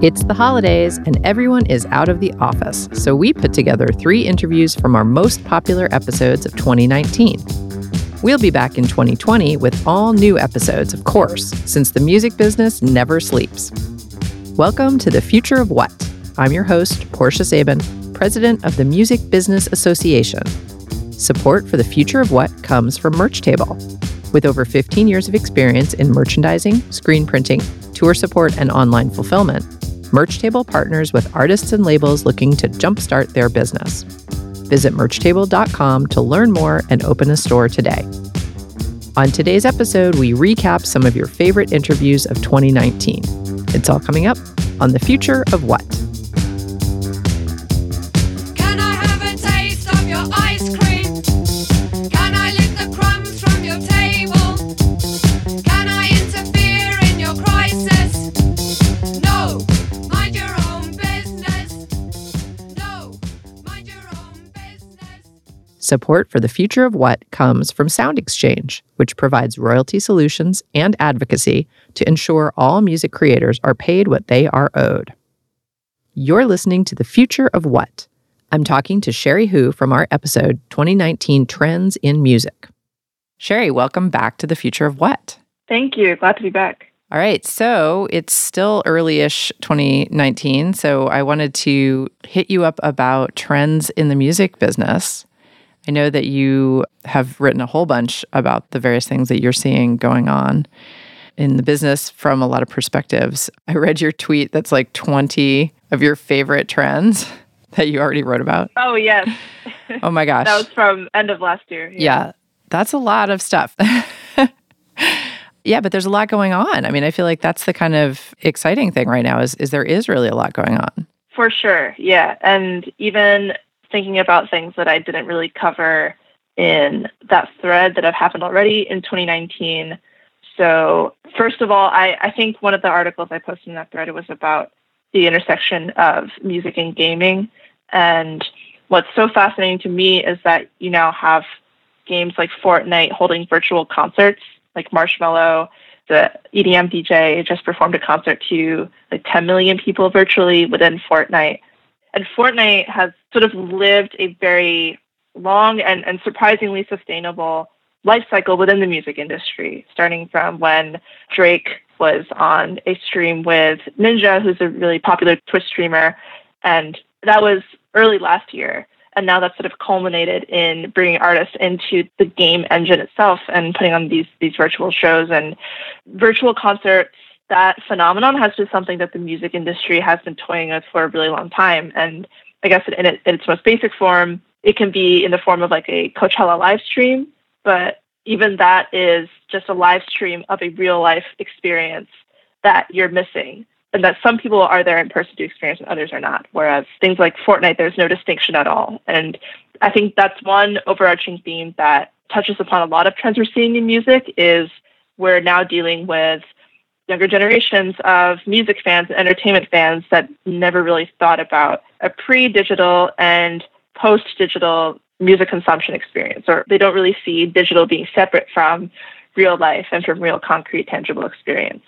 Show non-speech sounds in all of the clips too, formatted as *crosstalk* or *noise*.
It's the holidays and everyone is out of the office, so we put together three interviews from our most popular episodes of 2019. We'll be back in 2020 with all new episodes, of course, since the music business never sleeps. Welcome to the Future of What. I'm your host, Portia Sabin, president of the Music Business Association. Support for the Future of What comes from Merchtable. With over 15 years of experience in merchandising, screen printing, tour support, and online fulfillment, Merchtable partners with artists and labels looking to jumpstart their business. Visit merchtable.com to learn more and open a store today. On today's episode, we recap some of your favorite interviews of 2019. It's all coming up on the future of what. Support for the future of what comes from SoundExchange, which provides royalty solutions and advocacy to ensure all music creators are paid what they are owed. You're listening to The Future of What. I'm talking to Cherie Hu from our episode 2019 Trends in Music. Cherie, welcome back to The Future of What. Thank you. Glad to be back. All right. So it's still early ish 2019. So I wanted to hit you up about trends in the music business. I know that you have written a whole bunch about the various things that you're seeing going on in the business from a lot of perspectives. I read your tweet that's like 20 of your favorite trends *laughs* that you already wrote about. Oh, yes. *laughs* oh my gosh. that was from end of last year. Yeah. yeah that's a lot of stuff. *laughs* yeah, but there's a lot going on. I mean, I feel like that's the kind of exciting thing right now is is there is really a lot going on. For sure. Yeah. And even thinking about things that I didn't really cover in that thread that have happened already in 2019. So, first of all, I, I think one of the articles I posted in that thread was about the intersection of music and gaming. And what's so fascinating to me is that you now have games like Fortnite holding virtual concerts, like Marshmello, the EDM DJ, just performed a concert to like 10 million people virtually within Fortnite. And Fortnite has sort of lived a very long and, and surprisingly sustainable life cycle within the music industry, starting from when Drake was on a stream with Ninja, who's a really popular Twitch streamer. And that was early last year. And now that's sort of culminated in bringing artists into the game engine itself and putting on these these virtual shows and virtual concerts that phenomenon has been something that the music industry has been toying with for a really long time. And I guess in, it, in its most basic form, it can be in the form of like a Coachella live stream, but even that is just a live stream of a real life experience that you're missing. And that some people are there in person to experience and others are not. Whereas things like Fortnite, there's no distinction at all. And I think that's one overarching theme that touches upon a lot of trends we're seeing in music is we're now dealing with younger generations of music fans and entertainment fans that never really thought about a pre-digital and post-digital music consumption experience, or they don't really see digital being separate from real life and from real concrete, tangible experience.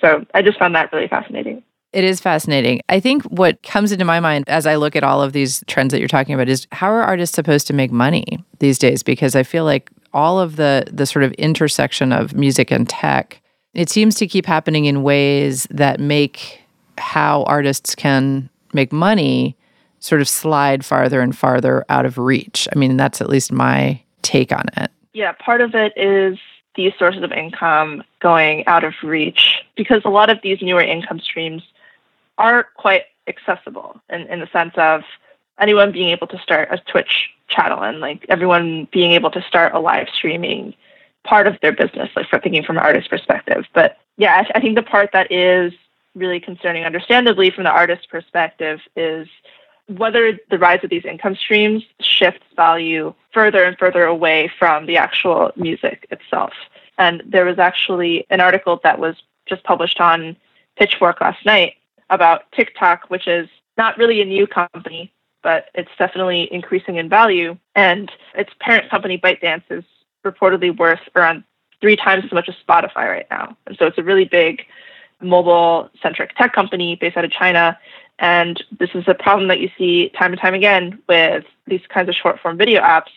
So I just found that really fascinating. It is fascinating. I think what comes into my mind as I look at all of these trends that you're talking about is how are artists supposed to make money these days? Because I feel like all of the the sort of intersection of music and tech it seems to keep happening in ways that make how artists can make money sort of slide farther and farther out of reach. I mean, that's at least my take on it. Yeah, part of it is these sources of income going out of reach because a lot of these newer income streams are quite accessible in, in the sense of anyone being able to start a Twitch channel and like everyone being able to start a live streaming part of their business, like for thinking from an artist perspective. But yeah, I, I think the part that is really concerning, understandably, from the artist's perspective, is whether the rise of these income streams shifts value further and further away from the actual music itself. And there was actually an article that was just published on Pitchfork last night about TikTok, which is not really a new company, but it's definitely increasing in value. And its parent company, ByteDance, is reportedly worth around three times as much as Spotify right now. And so it's a really big mobile centric tech company based out of China. And this is a problem that you see time and time again with these kinds of short form video apps,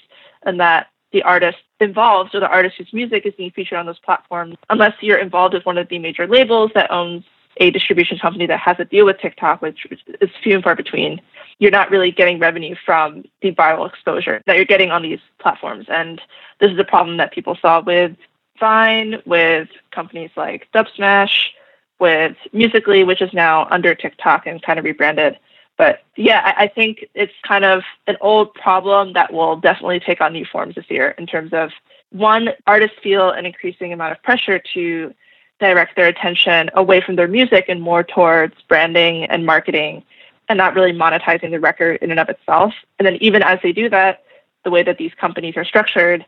and that the artist involved or the artist whose music is being featured on those platforms, unless you're involved with one of the major labels that owns a distribution company that has a deal with TikTok, which is few and far between, you're not really getting revenue from the viral exposure that you're getting on these platforms. And this is a problem that people saw with Vine, with companies like Dubsmash, with Musical.ly, which is now under TikTok and kind of rebranded. But yeah, I, I think it's kind of an old problem that will definitely take on new forms this year in terms of one, artists feel an increasing amount of pressure to direct their attention away from their music and more towards branding and marketing and not really monetizing the record in and of itself. And then even as they do that, the way that these companies are structured,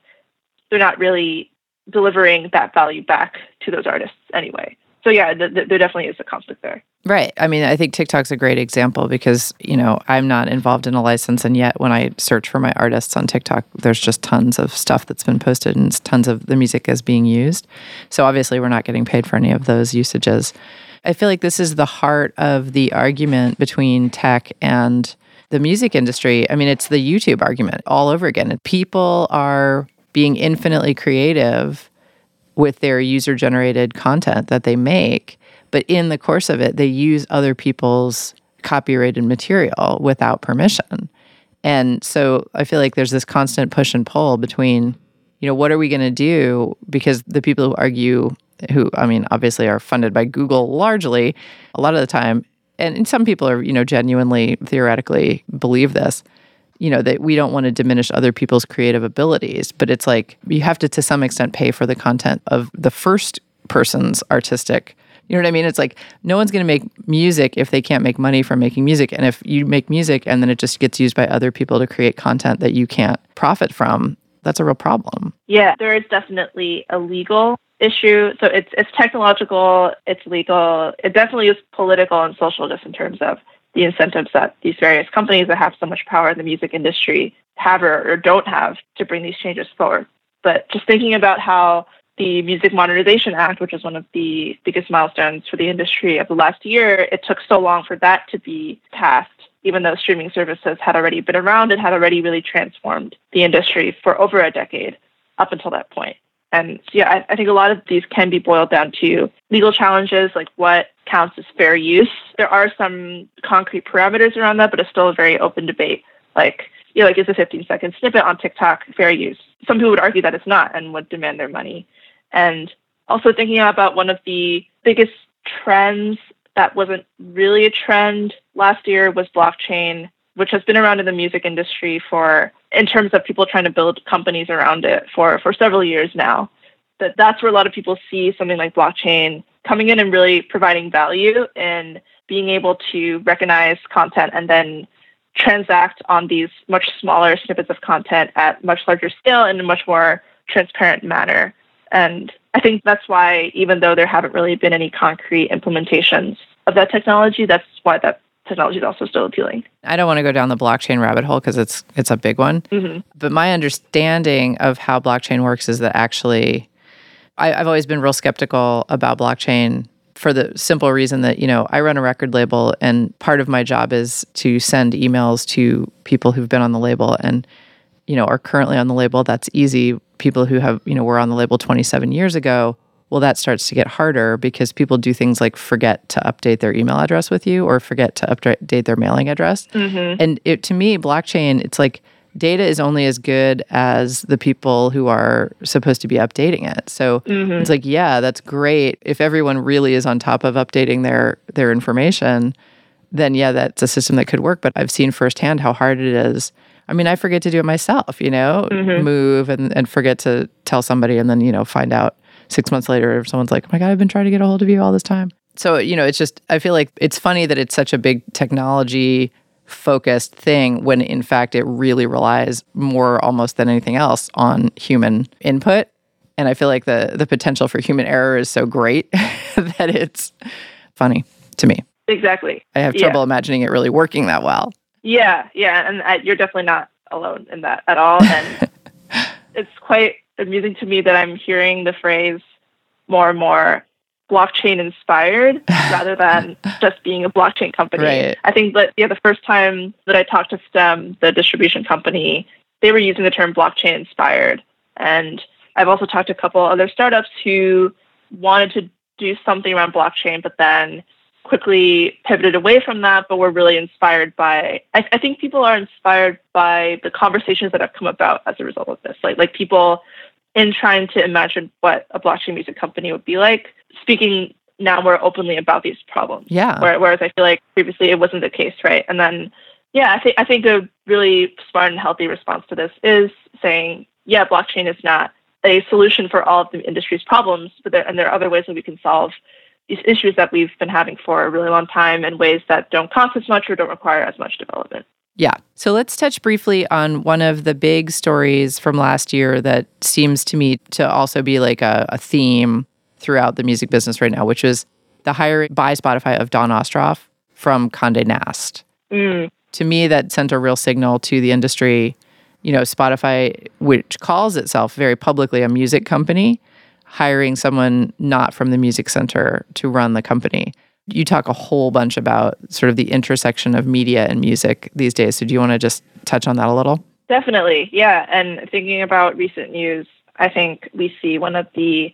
they're not really delivering that value back to those artists anyway. So yeah, th- th- there definitely is a conflict there. Right. I mean, I think TikTok's a great example because, you know, I'm not involved in a license and yet when I search for my artists on TikTok, there's just tons of stuff that's been posted and tons of the music is being used. So obviously we're not getting paid for any of those usages. I feel like this is the heart of the argument between tech and the music industry. I mean, it's the YouTube argument all over again. People are being infinitely creative with their user generated content that they make. But in the course of it, they use other people's copyrighted material without permission. And so I feel like there's this constant push and pull between, you know, what are we going to do? Because the people who argue, who, I mean, obviously are funded by Google largely, a lot of the time, and some people are, you know, genuinely theoretically believe this, you know that we don't want to diminish other people's creative abilities but it's like you have to to some extent pay for the content of the first person's artistic you know what I mean? It's like no one's going to make music if they can't make money from making music. And if you make music and then it just gets used by other people to create content that you can't profit from, that's a real problem. Yeah, there is definitely a legal issue. So it's it's technological, it's legal. It definitely is political and social just in terms of the incentives that these various companies that have so much power in the music industry have or, or don't have to bring these changes forward. But just thinking about how the Music Modernization Act, which is one of the biggest milestones for the industry of the last year, it took so long for that to be passed, even though streaming services had already been around and had already really transformed the industry for over a decade up until that point. And so, yeah, I, I think a lot of these can be boiled down to legal challenges, like what counts as fair use. There are some concrete parameters around that, but it's still a very open debate. Like, you know, like is a 15 second snippet on TikTok fair use? Some people would argue that it's not and would demand their money. And also thinking about one of the biggest trends that wasn't really a trend last year was blockchain, which has been around in the music industry for in terms of people trying to build companies around it for for several years now. That that's where a lot of people see something like blockchain coming in and really providing value and being able to recognize content and then transact on these much smaller snippets of content at much larger scale in a much more transparent manner. And I think that's why, even though there haven't really been any concrete implementations of that technology, that's why that technology is also still appealing. I don't want to go down the blockchain rabbit hole because it's it's a big one. Mm-hmm. But my understanding of how blockchain works is that actually, I, I've always been real skeptical about blockchain for the simple reason that you know I run a record label, and part of my job is to send emails to people who've been on the label and you know are currently on the label. That's easy. People who have you know were on the label 27 years ago well, that starts to get harder because people do things like forget to update their email address with you or forget to update their mailing address. Mm-hmm. And it, to me, blockchain, it's like data is only as good as the people who are supposed to be updating it. So mm-hmm. it's like, yeah, that's great. If everyone really is on top of updating their their information, then yeah, that's a system that could work. But I've seen firsthand how hard it is. I mean, I forget to do it myself, you know, mm-hmm. move and, and forget to tell somebody and then, you know, find out six months later, if someone's like, oh my God, I've been trying to get a hold of you all this time. So, you know, it's just, I feel like it's funny that it's such a big technology focused thing when in fact it really relies more almost than anything else on human input. And I feel like the the potential for human error is so great *laughs* that it's funny to me. Exactly. I have trouble yeah. imagining it really working that well. Yeah, yeah, and I, you're definitely not alone in that at all. And *laughs* it's quite amusing to me that I'm hearing the phrase more and more blockchain inspired *laughs* rather than just being a blockchain company. Right. I think that yeah, the first time that I talked to STEM, the distribution company, they were using the term blockchain inspired. And I've also talked to a couple other startups who wanted to do something around blockchain, but then quickly pivoted away from that, but we're really inspired by I, I think people are inspired by the conversations that have come about as a result of this. Like like people in trying to imagine what a blockchain music company would be like, speaking now more openly about these problems. Yeah. Whereas I feel like previously it wasn't the case, right? And then, yeah, I think I think a really smart and healthy response to this is saying, yeah, blockchain is not a solution for all of the industry's problems, but there, and there are other ways that we can solve these issues that we've been having for a really long time in ways that don't cost as much or don't require as much development. Yeah. So let's touch briefly on one of the big stories from last year that seems to me to also be like a, a theme throughout the music business right now, which is the hire by Spotify of Dawn Ostroff from Condé Nast. Mm. To me, that sent a real signal to the industry. You know, Spotify, which calls itself very publicly a music company, hiring someone not from the music center to run the company. You talk a whole bunch about sort of the intersection of media and music these days. So, do you want to just touch on that a little? Definitely, yeah. And thinking about recent news, I think we see one of the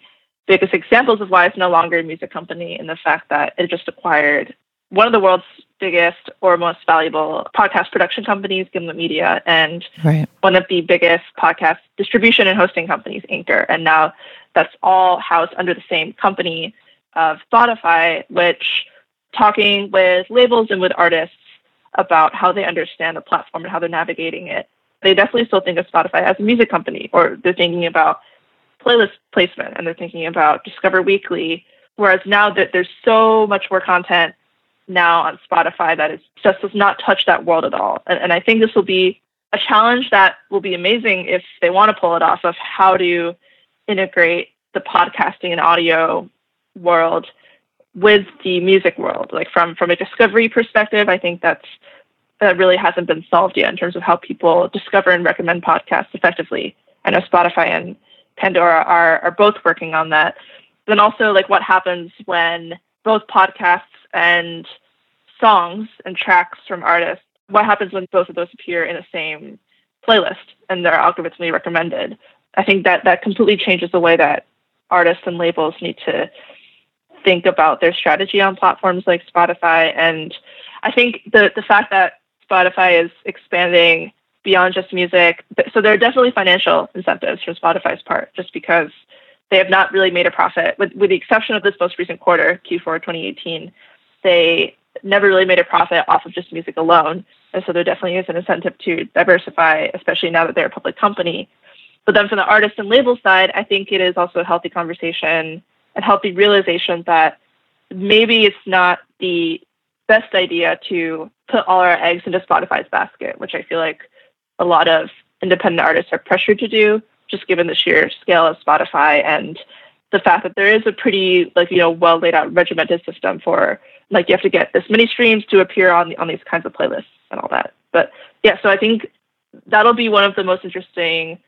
biggest examples of why it's no longer a music company in the fact that it just acquired one of the world's biggest or most valuable podcast production companies, Gimlet Media, and right. one of the biggest podcast distribution and hosting companies, Anchor. And now that's all housed under the same company of Spotify, which talking with labels and with artists about how they understand the platform and how they're navigating it. They definitely still think of Spotify as a music company, or they're thinking about playlist placement and they're thinking about Discover Weekly. Whereas now that there's so much more content now on Spotify that just does not touch that world at all. And, and I think this will be a challenge that will be amazing if they want to pull it off of how to integrate the podcasting and audio world with the music world. Like from from a discovery perspective, I think that's that really hasn't been solved yet in terms of how people discover and recommend podcasts effectively. I know Spotify and Pandora are are both working on that. Then also like what happens when both podcasts and songs and tracks from artists, what happens when both of those appear in the same playlist and they're algorithmically recommended? I think that that completely changes the way that artists and labels need to think about their strategy on platforms like Spotify. And I think the the fact that Spotify is expanding beyond just music, so there are definitely financial incentives from Spotify's part, just because they have not really made a profit, with with the exception of this most recent quarter, Q4 2018. They never really made a profit off of just music alone. And so there definitely is an incentive to diversify, especially now that they're a public company. But then from the artist and label side, I think it is also a healthy conversation and healthy realization that maybe it's not the best idea to put all our eggs into Spotify's basket, which I feel like a lot of independent artists are pressured to do, just given the sheer scale of Spotify and the fact that there is a pretty like you know well laid out regimented system for like you have to get this many streams to appear on on these kinds of playlists and all that. But yeah, so I think that'll be one of the most interesting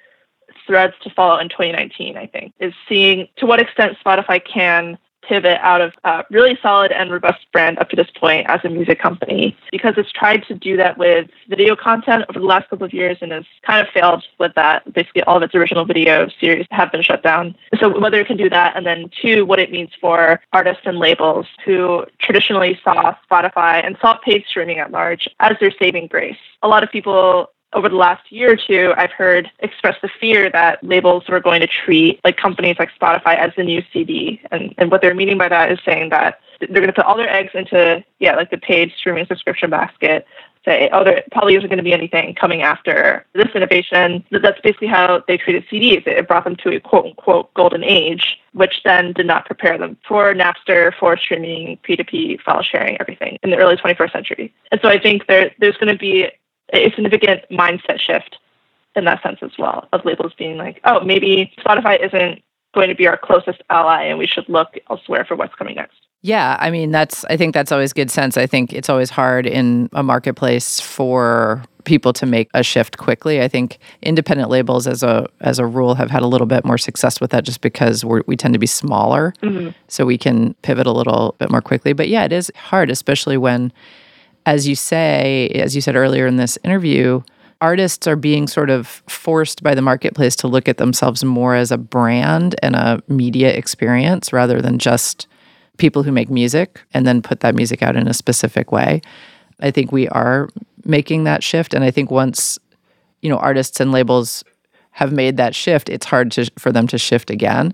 threads to follow in 2019, I think, is seeing to what extent Spotify can pivot out of a really solid and robust brand up to this point as a music company because it's tried to do that with video content over the last couple of years and has kind of failed with that. Basically, all of its original video series have been shut down. So, whether it can do that, and then two, what it means for artists and labels who traditionally saw Spotify and saw paid streaming at large as their saving grace. A lot of people over the last year or two, I've heard express the fear that labels were going to treat like companies like Spotify as the new CD. And, and what they're meaning by that is saying that they're going to put all their eggs into, yeah, like the paid streaming subscription basket. Say, oh, there probably isn't going to be anything coming after this innovation. That's basically how they treated CDs. It brought them to a quote unquote golden age, which then did not prepare them for Napster, for streaming, P2P, file sharing, everything in the early 21st century. And so I think there, there's going to be a significant mindset shift in that sense as well of labels being like, oh, maybe Spotify isn't going to be our closest ally and we should look elsewhere for what's coming next. Yeah, I mean that's I think that's always good sense. I think it's always hard in a marketplace for people to make a shift quickly. I think independent labels as a as a rule have had a little bit more success with that just because we we tend to be smaller. Mm-hmm. So we can pivot a little bit more quickly. But yeah, it is hard especially when as you say, as you said earlier in this interview, artists are being sort of forced by the marketplace to look at themselves more as a brand and a media experience rather than just people who make music and then put that music out in a specific way. I think we are making that shift and I think once you know artists and labels have made that shift, it's hard to, for them to shift again.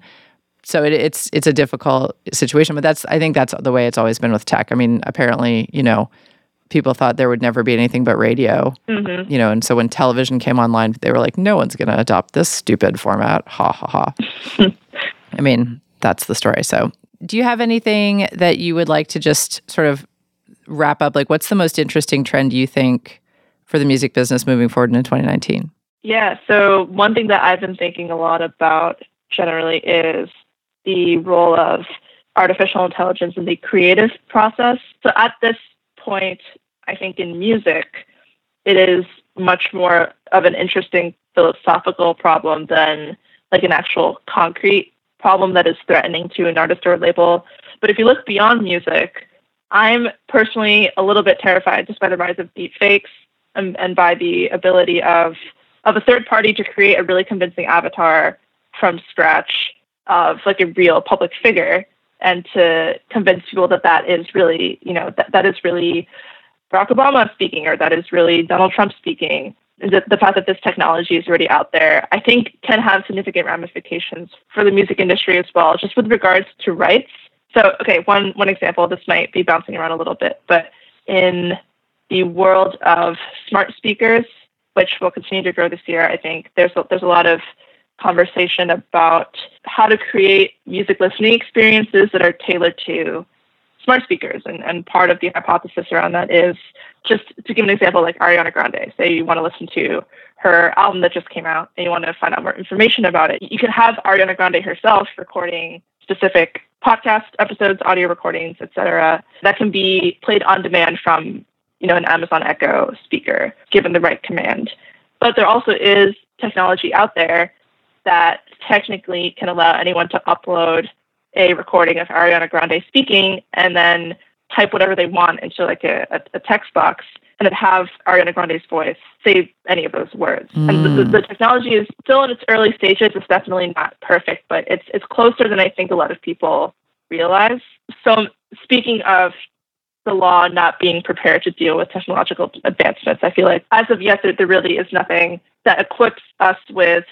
So it, it's it's a difficult situation, but that's I think that's the way it's always been with tech. I mean, apparently, you know, people thought there would never be anything but radio. Mm-hmm. You know, and so when television came online, they were like, no one's going to adopt this stupid format. Ha ha ha. *laughs* I mean, that's the story. So, do you have anything that you would like to just sort of wrap up? Like, what's the most interesting trend you think for the music business moving forward in 2019? Yeah. So, one thing that I've been thinking a lot about generally is the role of artificial intelligence in the creative process. So, at this point, I think in music, it is much more of an interesting philosophical problem than like an actual concrete problem that is threatening to an artist or a label. But if you look beyond music, I'm personally a little bit terrified just by the rise of deepfakes and, and by the ability of of a third party to create a really convincing avatar from scratch of like a real public figure and to convince people that that is really, you know, that, that is really Barack Obama speaking or that is really Donald Trump speaking. The, the fact that this technology is already out there, I think, can have significant ramifications for the music industry as well, just with regards to rights. So, okay, one one example. This might be bouncing around a little bit, but in the world of smart speakers, which will continue to grow this year, I think there's a, there's a lot of conversation about how to create music listening experiences that are tailored to smart speakers. And, and part of the hypothesis around that is just to give an example, like Ariana Grande. Say you want to listen to her album that just came out and you want to find out more information about it. You can have Ariana Grande herself recording specific podcast episodes, audio recordings, etc. That can be played on demand from you know an Amazon Echo speaker, given the right command. But there also is technology out there that technically can allow anyone to upload a recording of Ariana Grande speaking and then type whatever they want into like a, a, text box and then have Ariana Grande's voice say any of those words. Mm. And the, the, technology is still in its early stages. It's definitely not perfect, but it's it's closer than I think a lot of people realize. So speaking of the law not being prepared to deal with technological advancements, I feel like as of yet there, there really is nothing that equips us with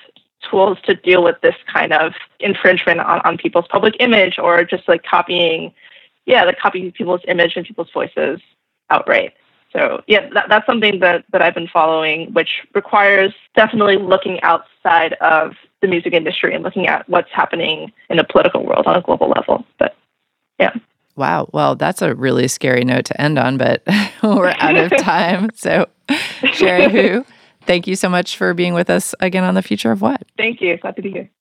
tools to deal with this kind of infringement on, on people's public image or just like copying, yeah, like copying people's image and people's voices outright. So yeah, that, that's something that, that I've been following, which requires definitely looking outside of the music industry and looking at what's happening in the political world on a global level. But yeah. Wow. Well, that's a really scary note to end on, but *laughs* we're out of *laughs* time. So, Cherie Hu, Thank you so much for being with us again on The Future of What. Thank you. Glad to be here.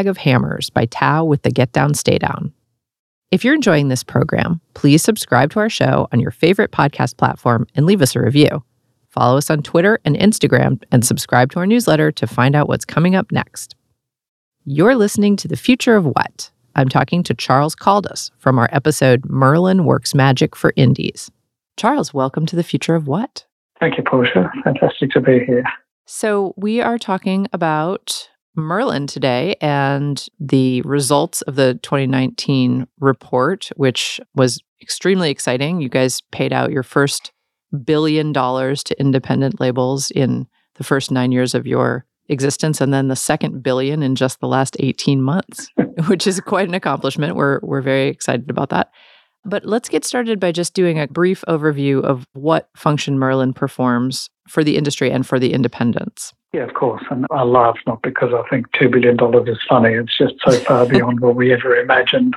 Bag of Hammers by Tao with the Get Down Stay Down. If you're enjoying this program, please subscribe to our show on your favorite podcast platform and leave us a review. Follow us on Twitter and Instagram and subscribe to our newsletter to find out what's coming up next. You're listening to The Future of What? I'm talking to Charles Caldas from our episode Merlin Works Magic for Indies. Charles, welcome to The Future of What? Thank you, Portia. Fantastic to be here. So, we are talking about Merlin today and the results of the 2019 report, which was extremely exciting. You guys paid out your first billion dollars to independent labels in the first nine years of your existence, and then the second billion in just the last 18 months, *laughs* which is quite an accomplishment. We're, we're very excited about that. But let's get started by just doing a brief overview of what function Merlin performs for the industry and for the independents. Yeah, of course. And I laugh not because I think $2 billion is funny. It's just so far *laughs* beyond what we ever imagined.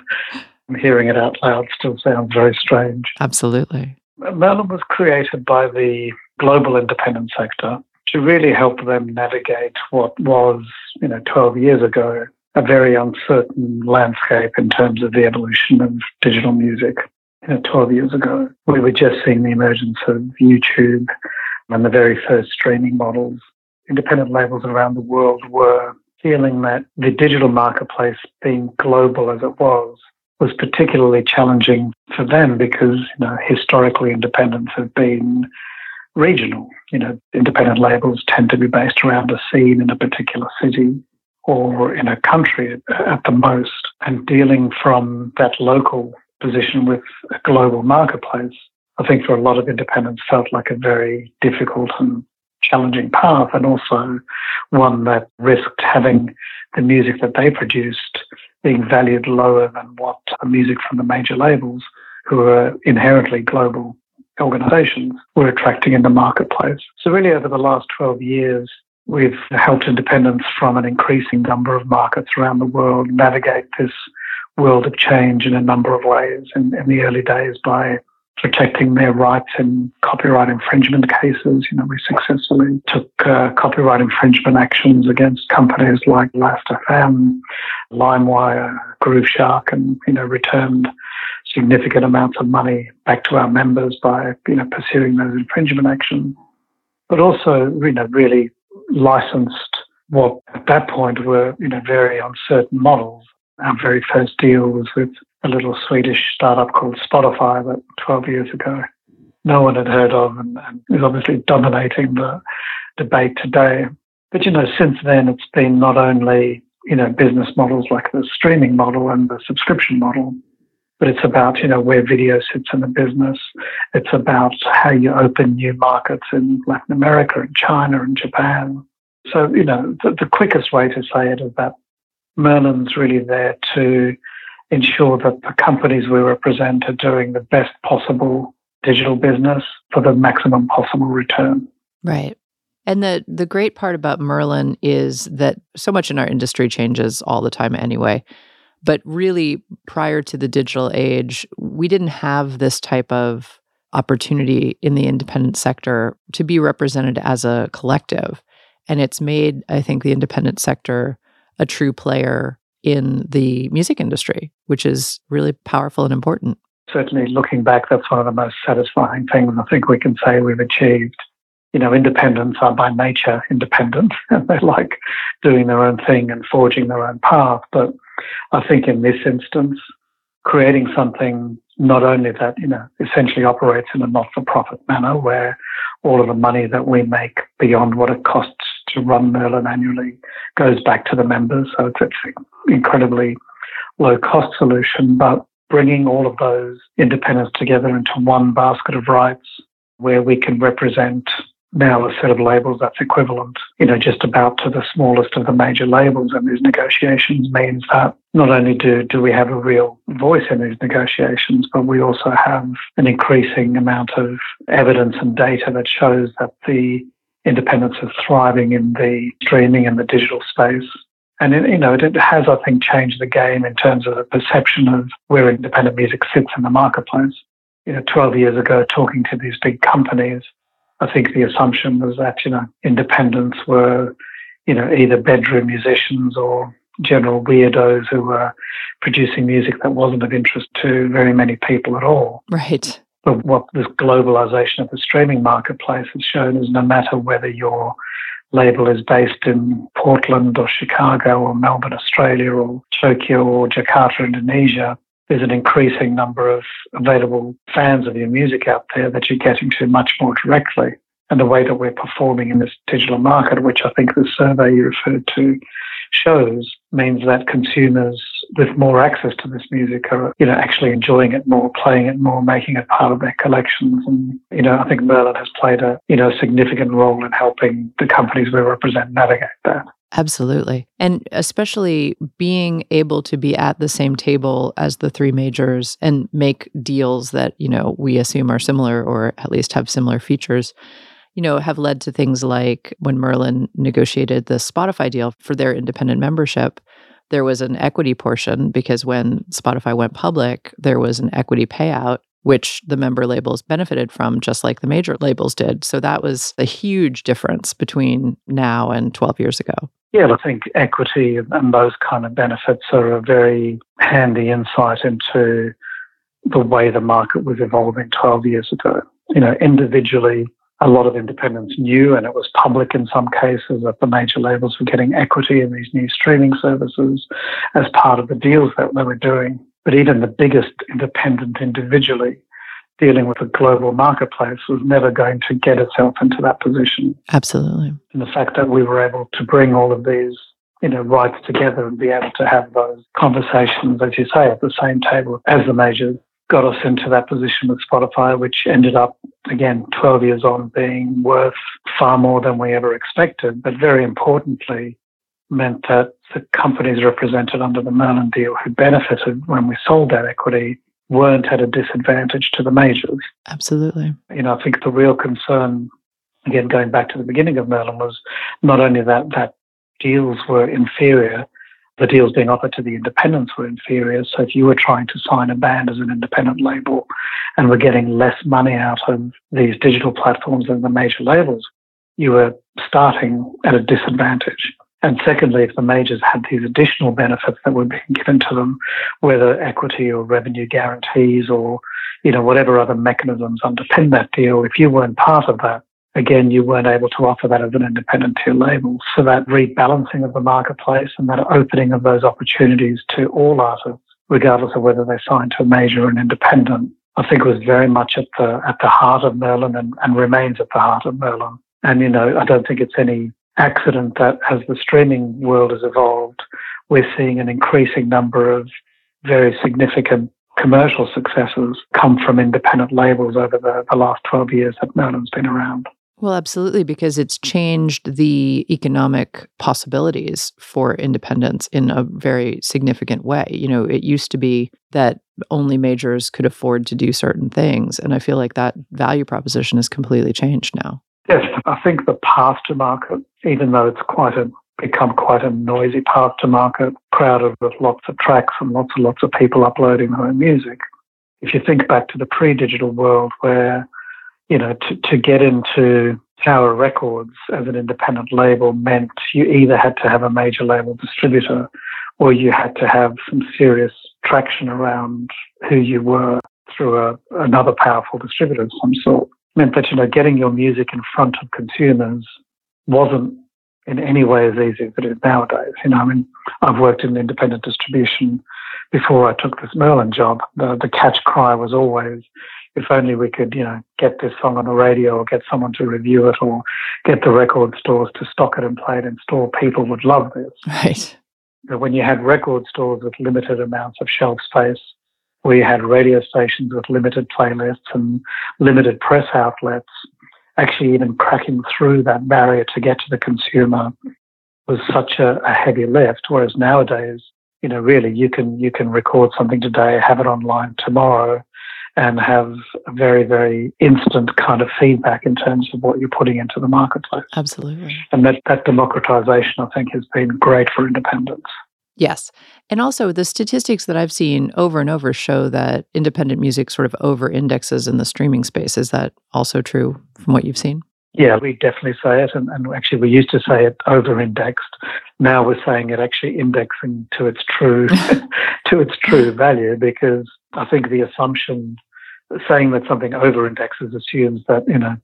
Hearing it out loud still sounds very strange. Absolutely. Merlin was created by the global independent sector to really help them navigate what was, you know, 12 years ago, a very uncertain landscape in terms of the evolution of digital music. You know, 12 years ago, we were just seeing the emergence of YouTube and the very first streaming models independent labels around the world were feeling that the digital marketplace, being global as it was, was particularly challenging for them because you know historically independents have been regional. You know, independent labels tend to be based around a scene in a particular city or in a country at the most, and dealing from that local position with a global marketplace. I think for a lot of independents felt like a very difficult and challenging path and also one that risked having the music that they produced being valued lower than what the music from the major labels, who are inherently global organizations, were attracting in the marketplace. So, really, over the last 12 years, we've helped independents from an increasing number of markets around the world navigate this world of change in a number of ways. In, in the early days, by protecting their rights in copyright infringement cases. You know, we successfully took uh, copyright infringement actions against companies like Last.fm, LimeWire, Grooveshark, and you know, returned significant amounts of money back to our members by you know pursuing those infringement actions. But also, you know, really licensed what at that point were you know very uncertain models. Our very first deal was with a little Swedish startup called Spotify about 12 years ago. No one had heard of and, and is obviously dominating the debate today. But, you know, since then, it's been not only, you know, business models like the streaming model and the subscription model, but it's about, you know, where video sits in the business. It's about how you open new markets in Latin America and China and Japan. So, you know, the, the quickest way to say it is that Merlin's really there to ensure that the companies we represent are doing the best possible digital business for the maximum possible return. Right. And the the great part about Merlin is that so much in our industry changes all the time anyway. But really prior to the digital age, we didn't have this type of opportunity in the independent sector to be represented as a collective. And it's made, I think, the independent sector a true player in the music industry, which is really powerful and important. Certainly, looking back, that's one of the most satisfying things I think we can say we've achieved. You know, independents are by nature independent *laughs* and they like doing their own thing and forging their own path. But I think in this instance, creating something not only that, you know, essentially operates in a not for profit manner where all of the money that we make beyond what it costs to run Merlin annually goes back to the members. So it's, an incredibly low cost solution, but bringing all of those independents together into one basket of rights where we can represent now a set of labels that's equivalent, you know, just about to the smallest of the major labels. And these negotiations means that not only do, do we have a real voice in these negotiations, but we also have an increasing amount of evidence and data that shows that the independence is thriving in the streaming and the digital space. And you know, it has, I think, changed the game in terms of the perception of where independent music sits in the marketplace. You know, 12 years ago, talking to these big companies, I think the assumption was that you know independents were, you know, either bedroom musicians or general weirdos who were producing music that wasn't of interest to very many people at all. Right. But what this globalization of the streaming marketplace has shown is no matter whether your label is based in Portland or Chicago or Melbourne, Australia or Tokyo or Jakarta, Indonesia, there's an increasing number of available fans of your music out there that you're getting to much more directly. And the way that we're performing in this digital market, which I think the survey you referred to shows, means that consumers with more access to this music are, you know, actually enjoying it more, playing it more, making it part of their collections. And, you know, I think Merlin has played a, you know, significant role in helping the companies we represent navigate that. Absolutely. And especially being able to be at the same table as the three majors and make deals that, you know, we assume are similar or at least have similar features, you know, have led to things like when Merlin negotiated the Spotify deal for their independent membership, there was an equity portion because when Spotify went public, there was an equity payout which the member labels benefited from, just like the major labels did. So that was a huge difference between now and 12 years ago. Yeah, I think equity and those kind of benefits are a very handy insight into the way the market was evolving 12 years ago. You know, individually, a lot of independents knew, and it was public in some cases, that the major labels were getting equity in these new streaming services as part of the deals that they were doing. But even the biggest independent individually dealing with a global marketplace was never going to get itself into that position. Absolutely. And the fact that we were able to bring all of these, you know, rights together and be able to have those conversations, as you say, at the same table as the majors got us into that position with Spotify, which ended up, again, 12 years on being worth far more than we ever expected. But very importantly, meant that the companies represented under the Merlin deal who benefited when we sold that equity weren't at a disadvantage to the majors. Absolutely. You know, I think the real concern, again, going back to the beginning of Merlin, was not only that that deals were inferior, the deals being offered to the independents were inferior. So if you were trying to sign a band as an independent label and were getting less money out of these digital platforms than the major labels, you were starting at a disadvantage. And secondly, if the majors had these additional benefits that were being given to them, whether equity or revenue guarantees or, you know, whatever other mechanisms underpin that deal, if you weren't part of that, again, you weren't able to offer that as an independent tier label. So that rebalancing of the marketplace and that opening of those opportunities to all artists, regardless of whether they signed to a major or an independent, I think was very much at the at the heart of Merlin and, and remains at the heart of Merlin. And you know, I don't think it's any accident that as the streaming world has evolved, we're seeing an increasing number of very significant commercial successes come from independent labels over the, the last 12 years that Merlin's been around. Well, absolutely, because it's changed the economic possibilities for independence in a very significant way. You know, it used to be that only majors could afford to do certain things. And I feel like that value proposition has completely changed now. Yes, I think the path to market, even though it's quite a become quite a noisy path to market, crowded with lots of tracks and lots and lots of people uploading their own music. If you think back to the pre-digital world where, you know, to, to get into Tower Records as an independent label meant you either had to have a major label distributor or you had to have some serious traction around who you were through a, another powerful distributor of some sort meant that, you know, getting your music in front of consumers wasn't in any way as easy as it is nowadays. You know, I mean, I've worked in independent distribution before I took this Merlin job. The, the catch cry was always, if only we could, you know, get this song on the radio or get someone to review it or get the record stores to stock it and play it in store, people would love this. *laughs* Right. When you had record stores with limited amounts of shelf space, we had radio stations with limited playlists and limited press outlets. Actually, even cracking through that barrier to get to the consumer was such a, a heavy lift. Whereas nowadays, you know, really, you can you can record something today, have it online tomorrow, and have a very, very instant kind of feedback in terms of what you're putting into the marketplace. Absolutely. And that, that democratization, I think, has been great for independence. Yes. And also, the statistics that I've seen over and over show that independent music sort of over indexes in the streaming space. Is that also true from what you've seen? Yeah, we definitely say it. And, and actually, we used to say it over indexed. Now we're saying it actually indexing to its true, *laughs* to its true value because I think the assumption saying that something over indexes assumes that, you know,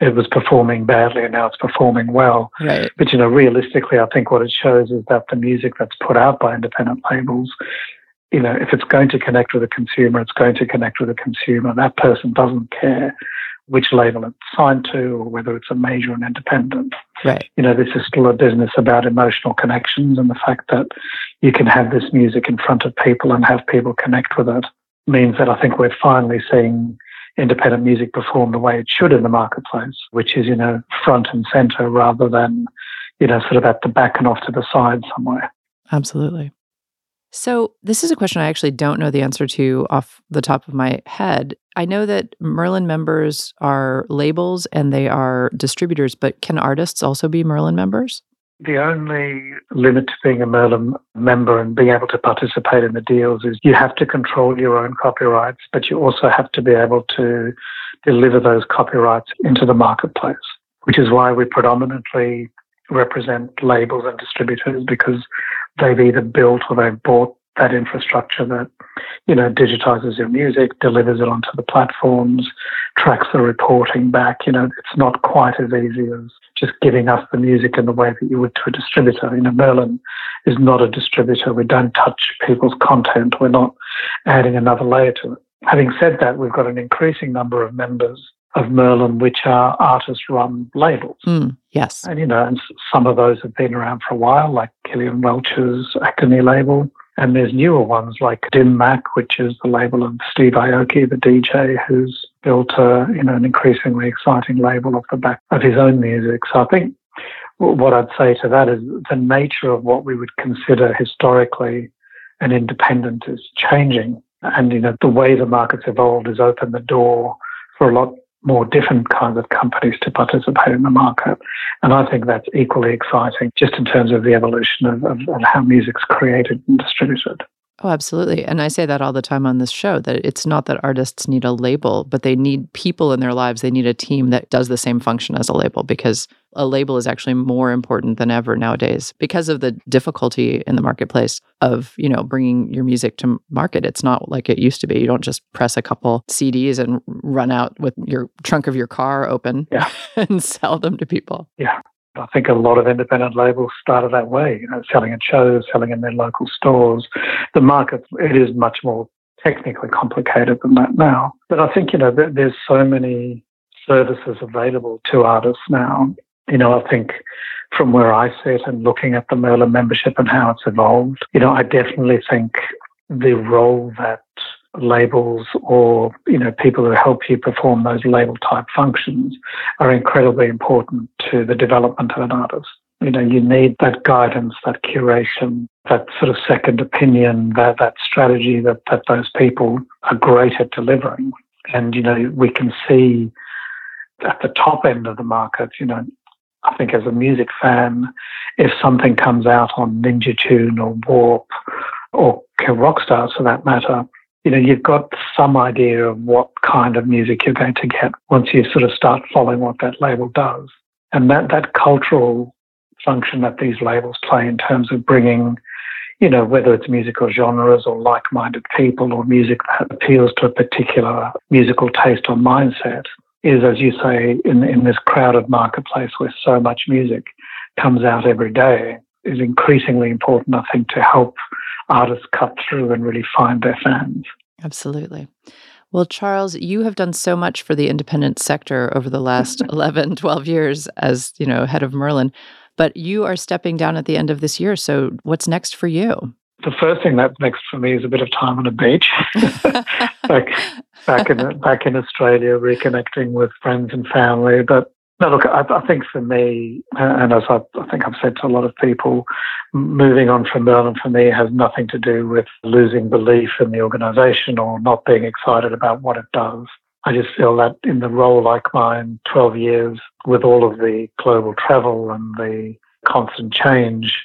it was performing badly and now it's performing well. Right. But, you know, realistically, I think what it shows is that the music that's put out by independent labels, you know, if it's going to connect with a consumer, it's going to connect with a consumer. That person doesn't care which label it's signed to or whether it's a major and independent. Right. You know, this is still a business about emotional connections and the fact that you can have this music in front of people and have people connect with it means that I think we're finally seeing independent music perform the way it should in the marketplace, which is, you know, front and center rather than, you know, sort of at the back and off to the side somewhere. Absolutely. So, this is a question I actually don't know the answer to off the top of my head. I know that Merlin members are labels and they are distributors, but can artists also be Merlin members? The only limit to being a Merlin member and being able to participate in the deals is you have to control your own copyrights, but you also have to be able to deliver those copyrights into the marketplace, which is why we predominantly represent labels and distributors because they've either built or they've bought that infrastructure that you know digitizes your music delivers it onto the platforms tracks the reporting back you know it's not quite as easy as just giving us the music in the way that you would to a distributor you know merlin is not a distributor we don't touch people's content we're not adding another layer to it having said that we've got an increasing number of members of Merlin, which are artist run labels. Mm, yes. And, you know, and some of those have been around for a while, like Gillian Welch's Acony label. And there's newer ones like Dim Mak, which is the label of Steve Aoki, the DJ, who's built a, you know, an increasingly exciting label off the back of his own music. So I think what I'd say to that is the nature of what we would consider historically an independent is changing. And, you know, the way the market's evolved has opened the door for a lot more different kinds of companies to participate in the market. And I think that's equally exciting just in terms of the evolution of, of, of, how music's created and distributed. Oh, absolutely. And I say that all the time on this show that it's not that artists need a label, but they need people in their lives. They need a team that does the same function as a label because a label is actually more important than ever nowadays because of the difficulty in the marketplace of, you know, bringing your music to market. It's not like it used to be. You don't just press a couple CDs and run out with your trunk of your car open yeah. *laughs* and sell them to people. Yeah. I think a lot of independent labels started that way, you know, selling at shows, selling in their local stores. The market, it is much more technically complicated than that now. But I think, you know, there's so many services available to artists now. You know, I think from where I sit and looking at the Merlin membership and how it's evolved, you know, I definitely think the role that labels or you know people who help you perform those label type functions are incredibly important to the development of an artist. You know you need that guidance that curation that sort of second opinion that that strategy that that those people are great at delivering. And you know we can see at the top end of the market you know I think as a music fan, if something comes out on Ninja Tune or Warp or Rockstars for that matter, you know, you've got some idea of what kind of music you're going to get once you sort of start following what that label does. And that, that cultural function that these labels play in terms of bringing, you know, whether it's musical genres or like minded people or music that appeals to a particular musical taste or mindset is, as you say, in, in this crowded marketplace where so much music comes out every day, is increasingly important, I think, to help artists cut through and really find their fans. Absolutely. Well, Charles, you have done so much for the independent sector over the last *laughs* 11, 12 years as, you know, head of Merlin, but you are stepping down at the end of this year. So what's next for you? The first thing that's next for me is a bit of time on a beach, *laughs* back back in back in Australia, reconnecting with friends and family. But no, look, I, I, think for me, and as I, I, think I've said to a lot of people, moving on from Merlin for me has nothing to do with losing belief in the organisation or not being excited about what it does. I just feel that in the role like mine, 12 years with all of the global travel and the constant change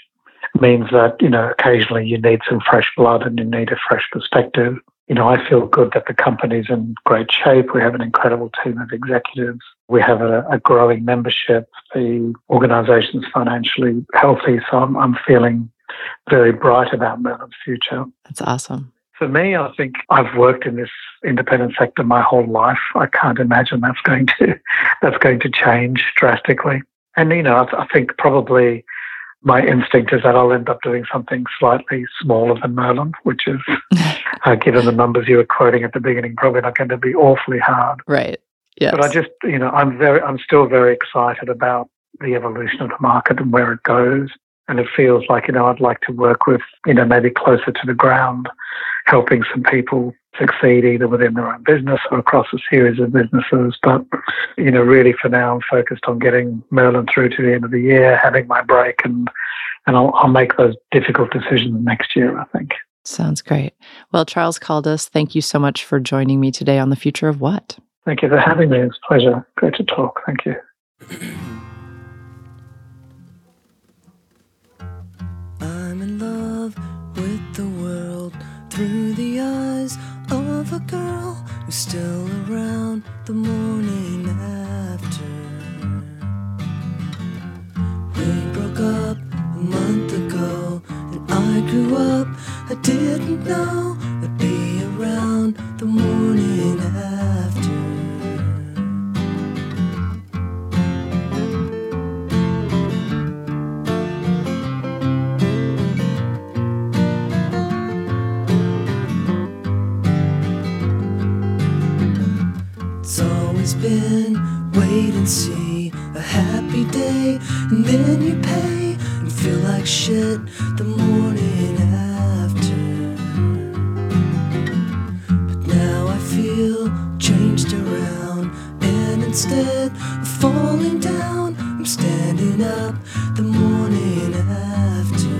means that, you know, occasionally you need some fresh blood and you need a fresh perspective. You know, I feel good that the company's in great shape. We have an incredible team of executives. We have a, a growing membership. The organization's financially healthy. So I'm, I'm feeling very bright about Merlin's future. That's awesome. For me, I think I've worked in this independent sector my whole life. I can't imagine that's going to *laughs* that's going to change drastically. And you know, I, I think probably my instinct is that I'll end up doing something slightly smaller than Merlin, which is, *laughs* uh, given the numbers you were quoting at the beginning, probably not going to be awfully hard. Right. Yes. But I just, you know, I'm very, I'm still very excited about the evolution of the market and where it goes. And it feels like, you know, I'd like to work with, you know, maybe closer to the ground, helping some people succeed either within their own business or across a series of businesses. But, you know, really for now, I'm focused on getting Merlin through to the end of the year, having my break, and, and I'll, I'll make those difficult decisions next year, I think. Sounds great. Well, Charles Caldas, thank you so much for joining me today on The Future of What. Thank you for having me. It's a pleasure. Great to talk. Thank you. *clears throat* of a girl who's still around the morning after. We broke up a month ago, and I grew up. I didn't know wait and see, a happy day, and then you pay and feel like shit the morning after. But now I feel changed around, and instead of falling down, I'm standing up the morning after.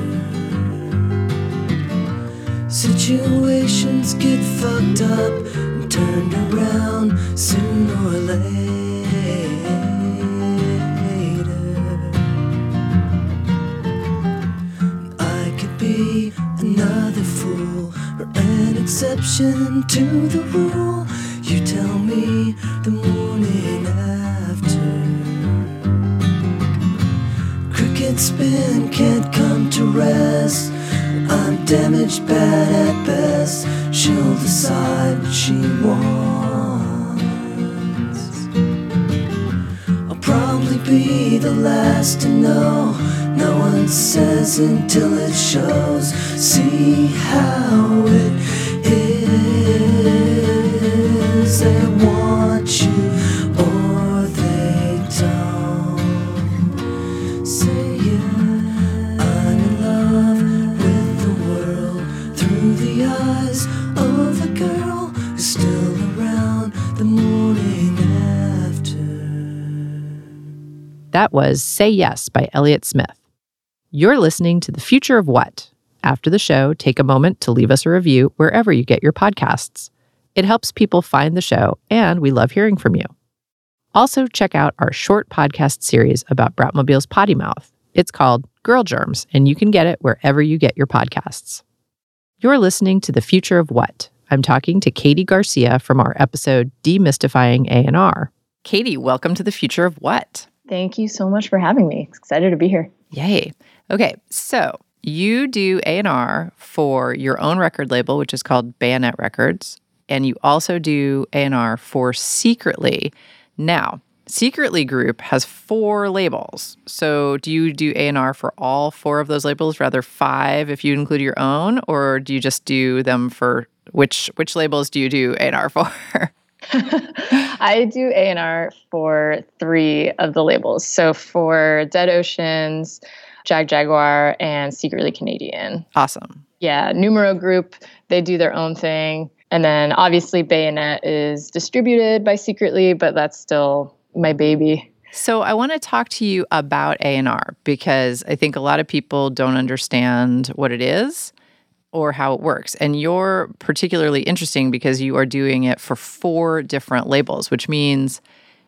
Situations get fucked up turned around sooner or later. I could be another fool or an exception to the rule. You tell me the morning after. Cricket spin can't come to rest. I'm damaged, bad at best. She'll decide what she wants. I'll probably be the last to know. No one says until it shows. See how it is. That was Say Yes by Elliott Smith. You're listening to The Future of What? After the show, take a moment to leave us a review wherever you get your podcasts. It helps people find the show, and we love hearing from you. Also, check out our short podcast series about Bratmobile's Pottymouth. It's called Girl Germs, and you can get it wherever you get your podcasts. You're listening to The Future of What? I'm talking to Katie Garcia from our episode Demystifying A&R. Katie, welcome to The Future of What? Thank you so much for having me. Excited to be here. Yay. Okay, so you do A&R for your own record label, which is called Bayonet Records, and you also do A&R for Secretly. Now, Secretly Group has four labels. So do you do A&R for all four of those labels, rather five if you include your own, or do you just do them for which which labels do you do A&R for? *laughs* I do A&R for three of the labels. So for Dead Oceans, Jagjaguwar, and Secretly Canadian. awesome. Yeah, Numero Group, they do their own thing. And then obviously Bayonet is distributed by Secretly, but that's still my baby. So I want to talk to you about A&R because I think a lot of people don't understand what it is or how it works. And you're particularly interesting because you are doing it for four different labels, which means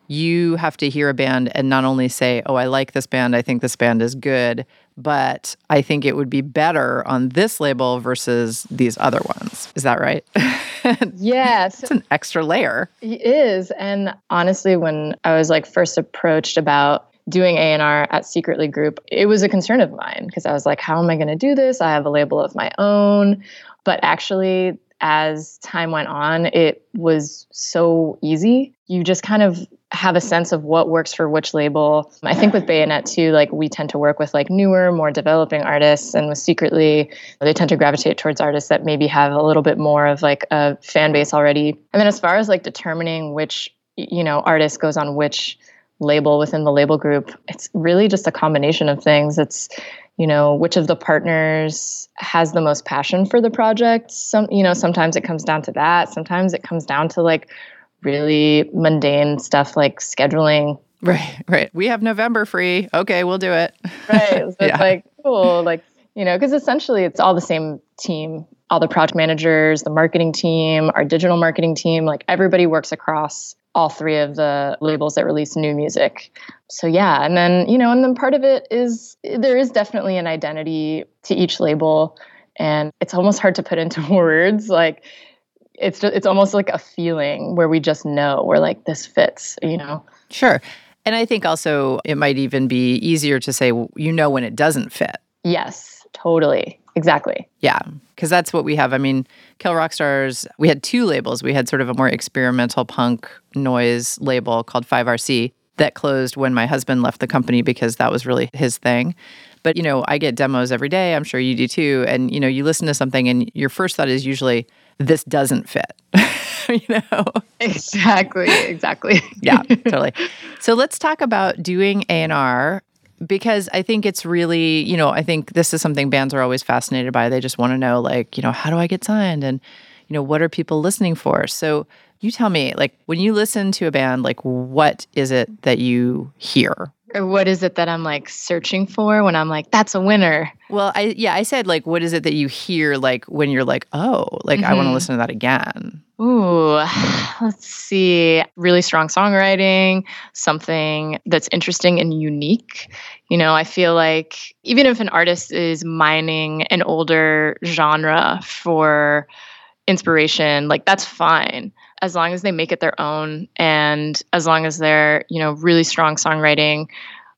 you have to hear a band and not only say, "Oh, I like this band, I think this band is good," but I think it would be better on this label versus these other ones. Is that right? *laughs* yes. it's an extra layer. It is. And honestly, when I was like first approached about doing A&R at Secretly Group, it was a concern of mine because I was like, how am I going to do this? I have a label of my own. But actually, as time went on, it was so easy. You just kind of have a sense of what works for which label. I think with Bayonet too, like we tend to work with like newer, more developing artists, and with Secretly, they tend to gravitate towards artists that maybe have a little bit more of like a fan base already. And then as far as like determining which you know artist goes on which label within the label group, it's really just a combination of things. It's you know which of the partners has the most passion for the project. Some you know sometimes it comes down to that. Sometimes it comes down to like really mundane stuff like scheduling. Right right. We have november free. Okay we'll do it. Right. *laughs* So yeah. it's like cool like you know because essentially it's all the same team. All the project managers the marketing team our digital marketing team like everybody works across all three of the labels that release new music. So yeah, and then you know, and then part of it is there is definitely an identity to each label, and it's almost hard to put into *laughs* words. Like it's just, it's almost like a feeling where we just know we're like this fits. You know. Sure. And I think also it might even be easier to say, you know, when it doesn't fit. Yes, totally. Exactly. Yeah, because that's what we have. I mean, Kill Rock Stars, we had two labels. We had sort of a more experimental punk noise label called 5RC that closed when my husband left the company because that was really his thing. But, you know, I get demos every day. I'm sure you do too. And, you know, you listen to something and your first thought is usually, this doesn't fit. *laughs* you know? Exactly. Exactly. yeah, totally. So let's talk about doing A&R because I think it's really, you know, I think this is something bands are always fascinated by. They just want to know, like, you know, how do I get signed? And, you know, what are people listening for? So you tell me, like, when you listen to a band, like, what is it that you hear? Or what is it that I'm like searching for when I'm like, that's a winner? Well, I, yeah, I said, like, what is it that you hear, like, when you're like, oh, like, mm-hmm. I want to listen to that again? Ooh, *sighs* let's see. Really strong songwriting, something that's interesting and unique. You know, I feel like even if an artist is mining an older genre for inspiration, like that's fine as long as they make it their own and as long as they're, you know, really strong songwriting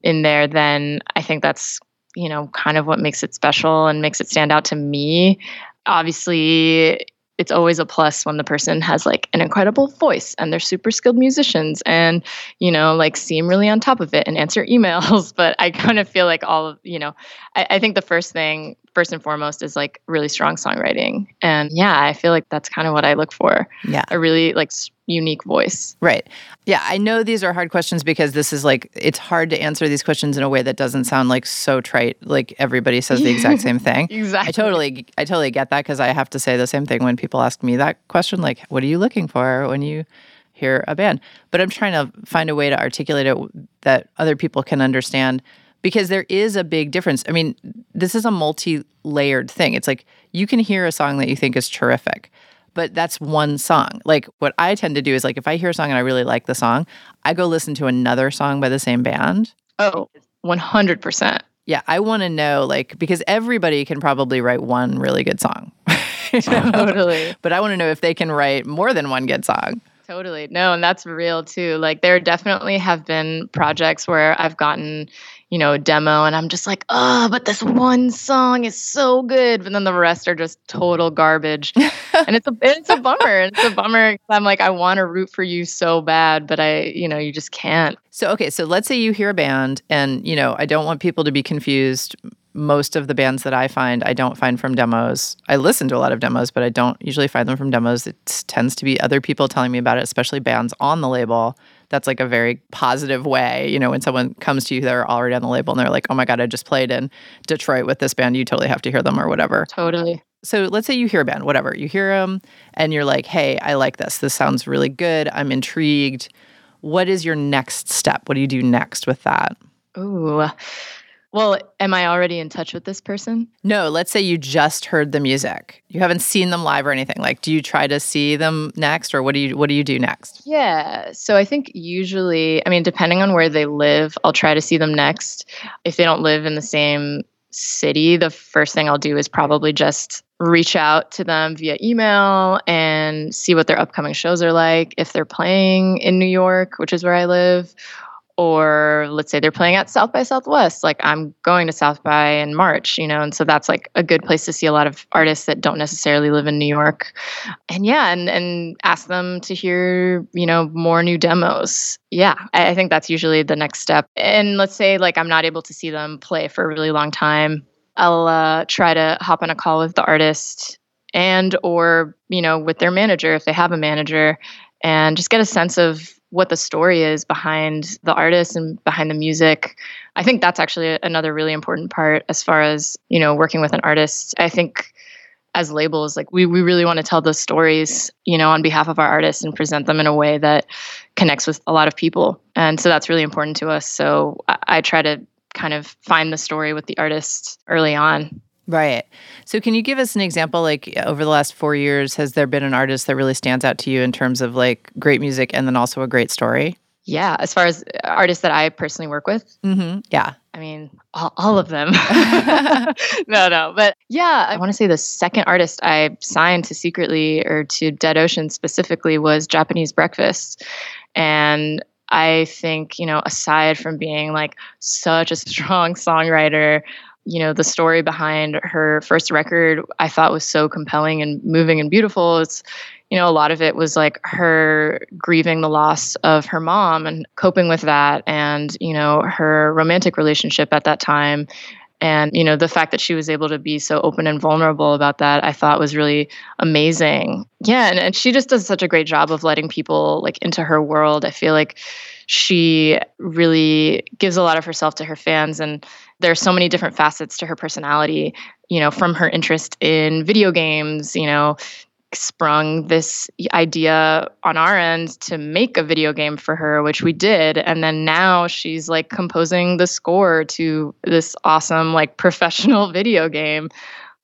in there, then I think that's, you know, kind of what makes it special and makes it stand out to me. Obviously, it's always a plus when the person has like an incredible voice and they're super skilled musicians and you know like seem really on top of it and answer *laughs* emails. But i kind of feel like all of you know I, I, think the first thing first and foremost is like really strong songwriting. And yeah i feel like that's kind of what i look for. Yeah. A really like unique voice. Right. Yeah i know these are hard questions because this is like it's hard to answer these questions in a way that doesn't sound like so trite like everybody says the exact same *laughs* thing. Exactly. i totally i totally get that because i have to say the same thing when people ask me that question like what are you looking for when you hear a band? But i'm trying to find a way to articulate it that other people can understand because there is a big difference. I mean, this is a multi layered thing. It's like you can hear a song that you think is terrific, but that's one song. Like what I tend to do is like if I hear a song and I really like the song, I go listen to another song by the same band. Oh, 100%. Yeah, I want to know like because everybody can probably write one really good song. *laughs* Totally. but I want to know if they can write more than one good song. Totally. No, and that's real too. Like there definitely have been projects where I've gotten, you know, demo and I'm just like, oh, but this one song is so good. But then the rest are just total garbage. *laughs* and it's a it's a bummer. It's a bummer. I'm like, I want to root for you so bad, but I, you know, you just can't. So okay, so let's say you hear a band and you know, I don't want people to be confused most of the bands that I find, I don't find from demos. I listen to a lot of demos, but I don't usually find them from demos. It tends to be other people telling me about it, especially bands on the label. That's like a very positive way. You know, when someone comes to you, they're already on the label and they're like, oh my God, I just played in Detroit with this band. You totally have to hear them or whatever. Totally. So let's say you hear a band, whatever. You hear them and you're like, hey, I like this. This sounds really good. I'm intrigued. What is your next step? What do you do next with that? Ooh. Well, am I already in touch with this person? No, let's say you just heard the music. You haven't seen them live or anything. Like do you try to see them next or what do you what do you do next? Yeah. So I think usually, I mean, depending on where they live, I'll try to see them next. If they don't live in the same city, the first thing I'll do is probably just reach out to them via email and see what their upcoming shows are like. If they're playing in New York, which is where I live, or let's say they're playing at South by Southwest, like I'm going to South by in March, you know, and so that's like a good place to see a lot of artists that don't necessarily live in New York. And yeah, and and ask them to hear, you know, more new demos. Yeah, I, I think that's usually the next step. And let's say like I'm not able to see them play for a really long time. I'll uh, try to hop on a call with the artist and or you know with their manager if they have a manager and just get a sense of what the story is behind the artist and behind the music. I think that's actually another really important part as far as, you know, working with an artist. I think as labels, like we, we really want to tell the stories, you know, on behalf of our artists and present them in a way that connects with a lot of people. And so that's really important to us. So I, I try to kind of find the story with the artist early on. Right. So, can you give us an example? Like, over the last four years, has there been an artist that really stands out to you in terms of like great music and then also a great story? Yeah. As far as artists that I personally work with, mm-hmm. yeah. I mean, all, all of them. *laughs* *laughs* no, no. But yeah, I want to say the second artist I signed to Secretly or to Dead Ocean specifically was Japanese Breakfast. And I think, you know, aside from being like such a *laughs* strong songwriter, you know the story behind her first record i thought was so compelling and moving and beautiful. It's you know a lot of it was like her grieving the loss of her mom and coping with that and you know her romantic relationship at that time. And you know the fact that she was able to be so open and vulnerable about that i thought was really amazing. Yeah and, and she just does such a great job of letting people like into her world. I feel like she really gives a lot of herself to her fans and there's so many different facets to her personality you know from her interest in video games you know sprung this idea on our end to make a video game for her which we did. And then now she's like composing the score to this awesome like *laughs* professional video game.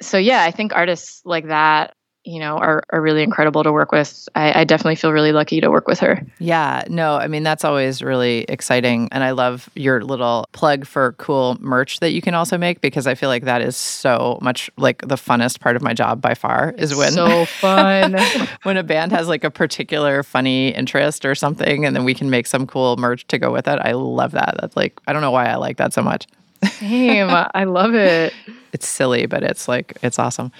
So yeah i think artists like that you know are, are really incredible to work with. I, I, definitely feel really lucky to work with her. Yeah no i mean that's always really exciting and i love your little plug for cool merch that you can also make because i feel like that is so much like the funnest part of my job by far is when so *laughs* fun. *laughs* when a band has like a particular funny interest or something and then we can make some cool merch to go with it. I love that. That's like i don't know why i like that so much. Same. I love it. *laughs* It's silly but it's like it's awesome.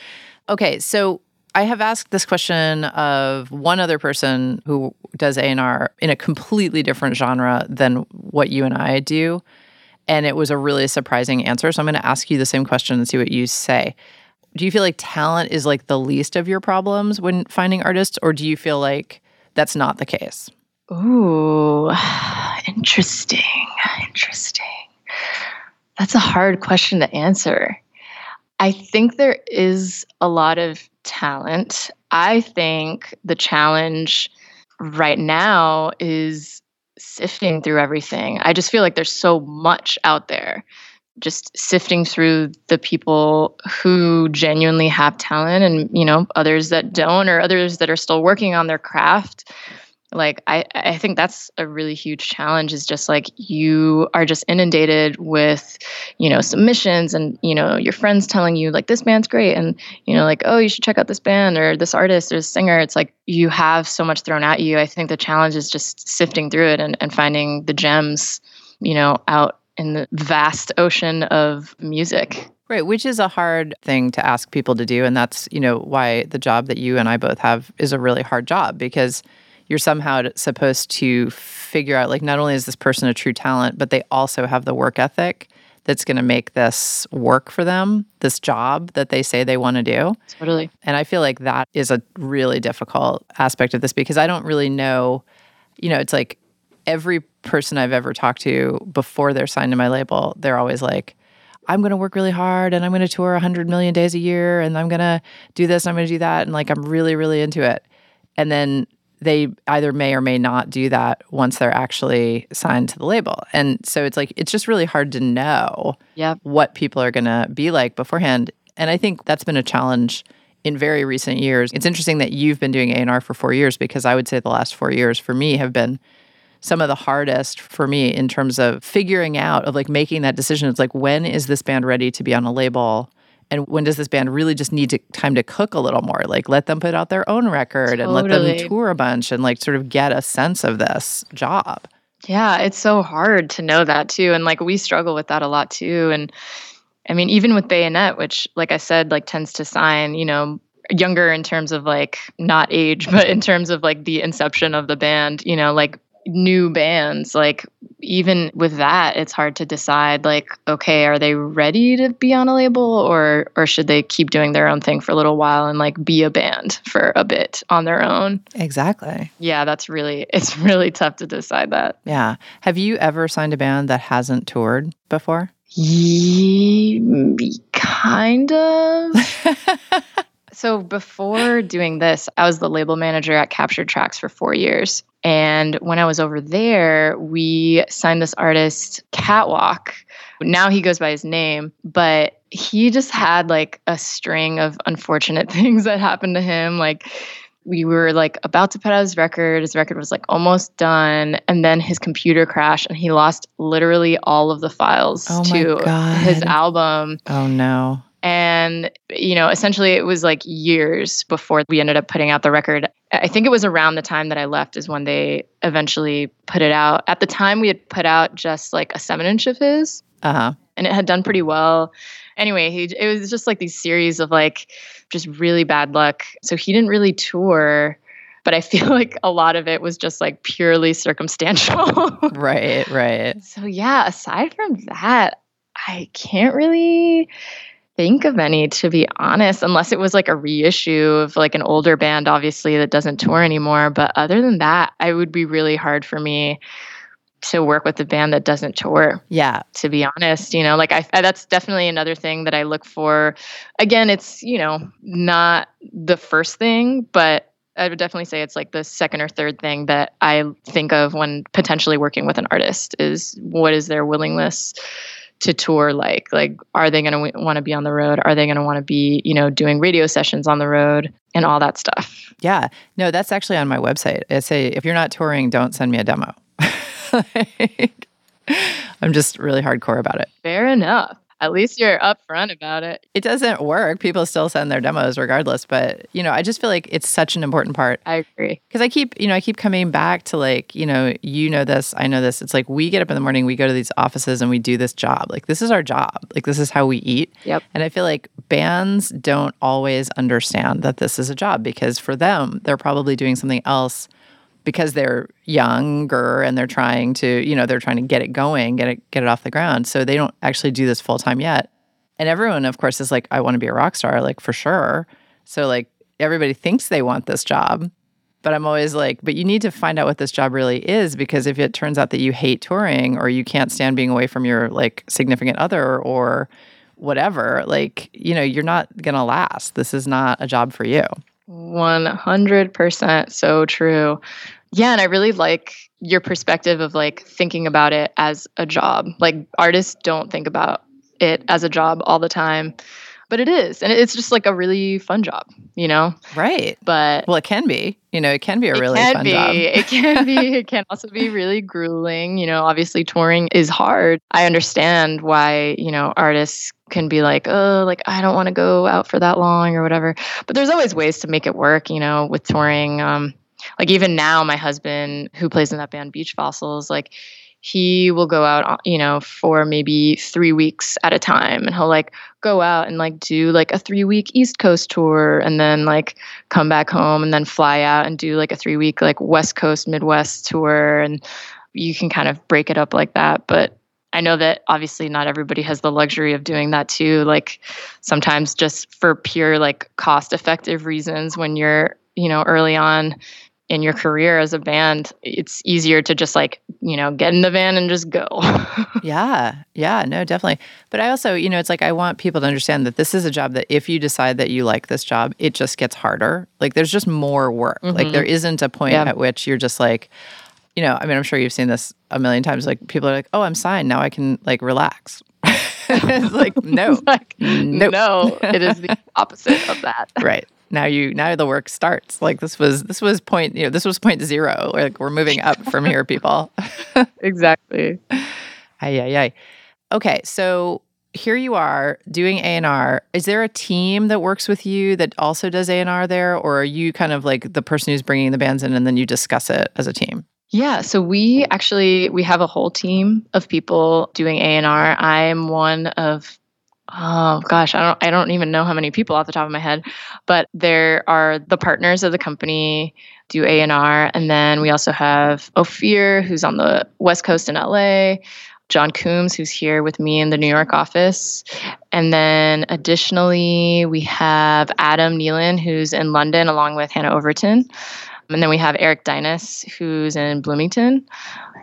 Okay so I have asked this question of one other person who does A&R in a completely different genre than what you and I do, and it was a really surprising answer. So I'm going to ask you the same question and see what you say. Do you feel like talent is like the least of your problems when finding artists, or do you feel like that's not the case? Ooh, *sighs* interesting. Interesting. That's a hard question to answer. I think there is a lot of talent. I think the challenge right now is sifting through everything. I just feel like there's so much out there. Just sifting through the people who genuinely have talent and, you know, others that don't or others that are still working on their craft like i i think that's a really huge challenge is just like you are just inundated with you know submissions and you know your friends telling you like this band's great and you know like oh you should check out this band or this artist or this singer it's like you have so much thrown at you i think the challenge is just sifting through it and, and finding the gems you know out in the vast ocean of music Right, which is a hard thing to ask people to do. And that's, you know, why the job that you and I both have is a really hard job because you're somehow supposed to figure out like not only is this person a true talent, but they also have the work ethic that's going to make this work for them, this job that they say they want to do. Totally. And I feel like that is a really difficult aspect of this because I don't really know, you know, it's like every person I've ever talked to before they're signed to my label, they're always like, I'm going to work really hard and I'm going to tour 100 million days a year and I'm going to do this and I'm going to do that. And like, I'm really, really into it. And then they either may or may not do that once they're actually signed to the label. And so it's like it's just really hard to know yep. what people are going to be like beforehand. And I think that's been a challenge in very recent years. It's interesting that you've been doing A&R for 4 years because I would say the last 4 years for me have been some of the hardest for me in terms of figuring out of like making that decision. It's like when is this band ready to be on a label? And when does this band really just need to, time to cook a little more? Like let them put out their own record and let them tour a bunch and like sort of get a sense of this job. Yeah, it's so hard to know that too. And like we struggle with that a lot too. And I mean, even with Bayonet, which, like I said, like tends to sign, you know, younger in terms of like not age, *laughs* but in terms of like the inception of the band, you know, like new bands, like even with that, it's hard to decide like, okay, are they ready to be on a label or or should they keep doing their own thing for a little while and like be a band for a bit on their own? Exactly. Yeah, that's really *laughs* it's really tough to decide that. Yeah. Have you ever signed a band that hasn't toured before? Ye- kind of. *laughs* so before doing this, I was the label manager at Captured Tracks for four years. And when I was over there, we signed this artist, Catwalk. Now he goes by his name, but he just had like a string of unfortunate *laughs* things that happened to him. Like, we were like about to put out his record. His record was like almost done. And then his computer crashed and he lost literally all of the files Oh to his album. Oh no. And, you know, essentially it was like years before we ended up putting out the record. I think it was around the time that I left is when they eventually put it out. At the time, we had put out just like a seven inch of his Uh huh. and it had done pretty well. Anyway, he it was just like these series of like just really bad luck. So he didn't really tour, but I *laughs* feel like a lot of it was just like purely circumstantial. *laughs* Right, right. so yeah, aside from that, I can't really think of any to be honest, unless it was like a reissue of like an older band, obviously that doesn't tour anymore. But other than that, I would be really hard for me to work with a band that doesn't tour Yeah. to be honest you know like I, I that's definitely another thing that i look for again it's you know not the first thing but i would definitely say it's like the second or third thing that i think of when potentially working with an artist is what is their willingness to tour like like are they going to w- want to be on the road are they going to want to be you know doing radio sessions on the road and all that stuff Yeah. No, that's actually on my website. I say if you're not touring, don't send me a demo. *laughs* Like, I'm just really hardcore about it. fair enough at least you're upfront about it It doesn't work. People still send their demos regardless, but you know, I just feel like it's such an important part i agree because I keep, you know, I keep coming back to like, you know, you know this, I know this. It's like we get up in the morning, we go to these offices and we do this job. Like this is our job. Like this is how we eat. Yep. And I feel like bands don't always understand that this is a job because for them, they're probably doing something else because they're younger and they're trying to, you know, they're trying to get it going, get it get it off the ground. So they don't actually do this full time yet. And everyone, of course, is like, I want to be a rock star, like for sure. So like everybody thinks they want this job. But I'm always like, but you need to find out what this job really is because if it turns out that you hate touring or you can't stand being away from your like significant other or whatever, like, you know, you're not gonna last. This is not a job for you. 100% so true. Yeah, and I really like your perspective of like thinking about it as a job. Like artists don't think about it as a job all the time, but it is. And it's just like a really fun job, you know? Right. But Well, it can be. You know, it can be a really it can fun be. job. It can be. It can also be *laughs* really grueling. You know, obviously touring is hard. I understand why, you know, artists can be like, oh, like I don't want to go out for that long or whatever. But there's always ways to make it work, you know, with touring. Um, like even now, my husband who plays in that band Beach Fossils, like he will go out, uh, you know, for maybe three weeks at a time and he'll like go out and like do like a three week East Coast tour and then like come back home and then fly out and do like a three week like West Coast, Midwest tour. And you can kind of break it up like that. But I know that obviously not everybody has the luxury of doing that too. Like sometimes just for pure like cost effective reasons when you're, you know, early on in your career as a band, it's easier to just like, you know, get in the van and just go. *laughs* Yeah, yeah, no, definitely. But I also, you know, it's like I want people to understand that this is a job that if you decide that you like this job, it just gets harder. Like there's just more work. Like there mm-hmm. isn't a point Yeah. at which you're just like, you know, I mean, I'm sure you've seen this a million times. Like people are like, "Oh, I'm signed now. I can like relax." *laughs* it's like *laughs* no, like, Nope. no, it is the opposite of that. right, now you now the work starts. Like this was this was point you know this was point zero. Like we're moving up from here, people. *laughs* exactly. Ay ay ay. Okay, so here you are doing A&R. Is there a team that works with you that also does A&R there or are you kind of like the person who's bringing the bands in and then you discuss it as a team? Yeah, so we actually we have a whole team of people doing A&R. I'm one of oh gosh, I don't I don't even know how many people off the top of my head, but there are the partners of the company do A&R and then we also have Ophir who's on the West Coast in LA. John Coombs, who's here with me in the New York office. And then additionally, we have Adam Nealon, who's in London along with Hannah Overton. And then we have Eric Dynas, who's in Bloomington.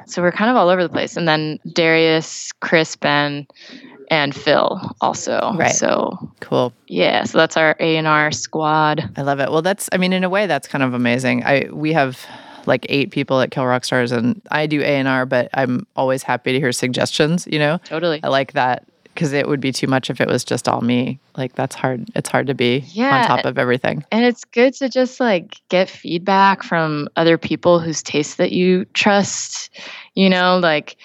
So we're kind of all over the place. And then Darius, Chris, Ben, and Phil also. Right. So cool. Yeah. So that's our A and R squad. I love it. Well, that's. I mean, in a way, that's kind of amazing. I we have like eight people at Kill Rock Stars, and I do A and R, but I'm always happy to hear suggestions. You know, totally. I like that because it would be too much if it was just all me. Like that's hard. It's hard to be yeah, on top of everything. And it's good to just like get feedback from other people whose taste that you trust. You know, like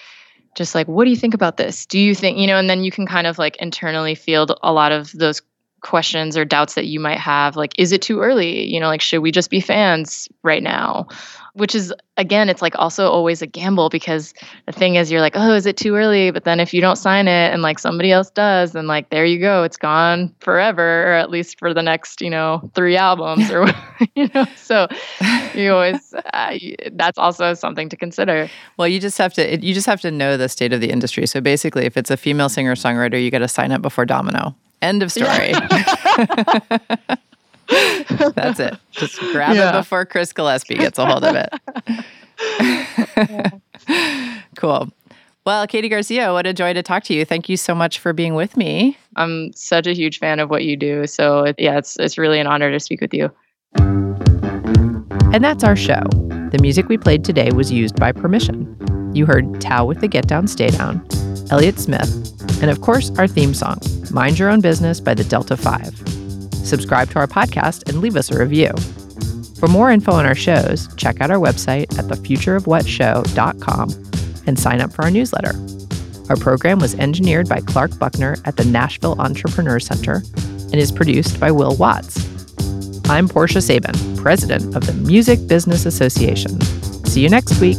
just like what do you think about this? Do you think you know? And then you can kind of like internally field a lot of those questions or doubts that you might have like is it too early? You know like should we just be fans right now? Which is again it's like also always a gamble because the thing is you're like oh is it too early? But then if you don't sign it and like somebody else does then like there you go it's gone forever or at least for the next you know three albums or *laughs* you know? So *laughs* you always uh, that's also something to consider. Well you just have to you just have to know the state of the industry. So basically if it's a female singer songwriter you got to sign up before domino end of story *laughs* That's it. Just grab yeah. it before Chris Gillespie gets a hold of it. *laughs* cool. Well, Katie Garcia, what a joy to talk to you. Thank you so much for being with me. I'm such a huge fan of what you do. So, yeah, it's, it's really an honor to speak with you. And that's our show. The music we played today was used by permission. You heard Tao with the Get Down, Stay Down, Elliott Smith, and of course, our theme song, Mind Your Own Business by the Delta 5 subscribe to our podcast, and leave us a review. For more info on our shows, check out our website at thefutureofwhatshow.com and sign up for our newsletter. Our program was engineered by Clark Buckner at the Nashville Entrepreneur Center and is produced by Will Watts. I'm Portia Sabin, president of the Music Business Association. See you next week.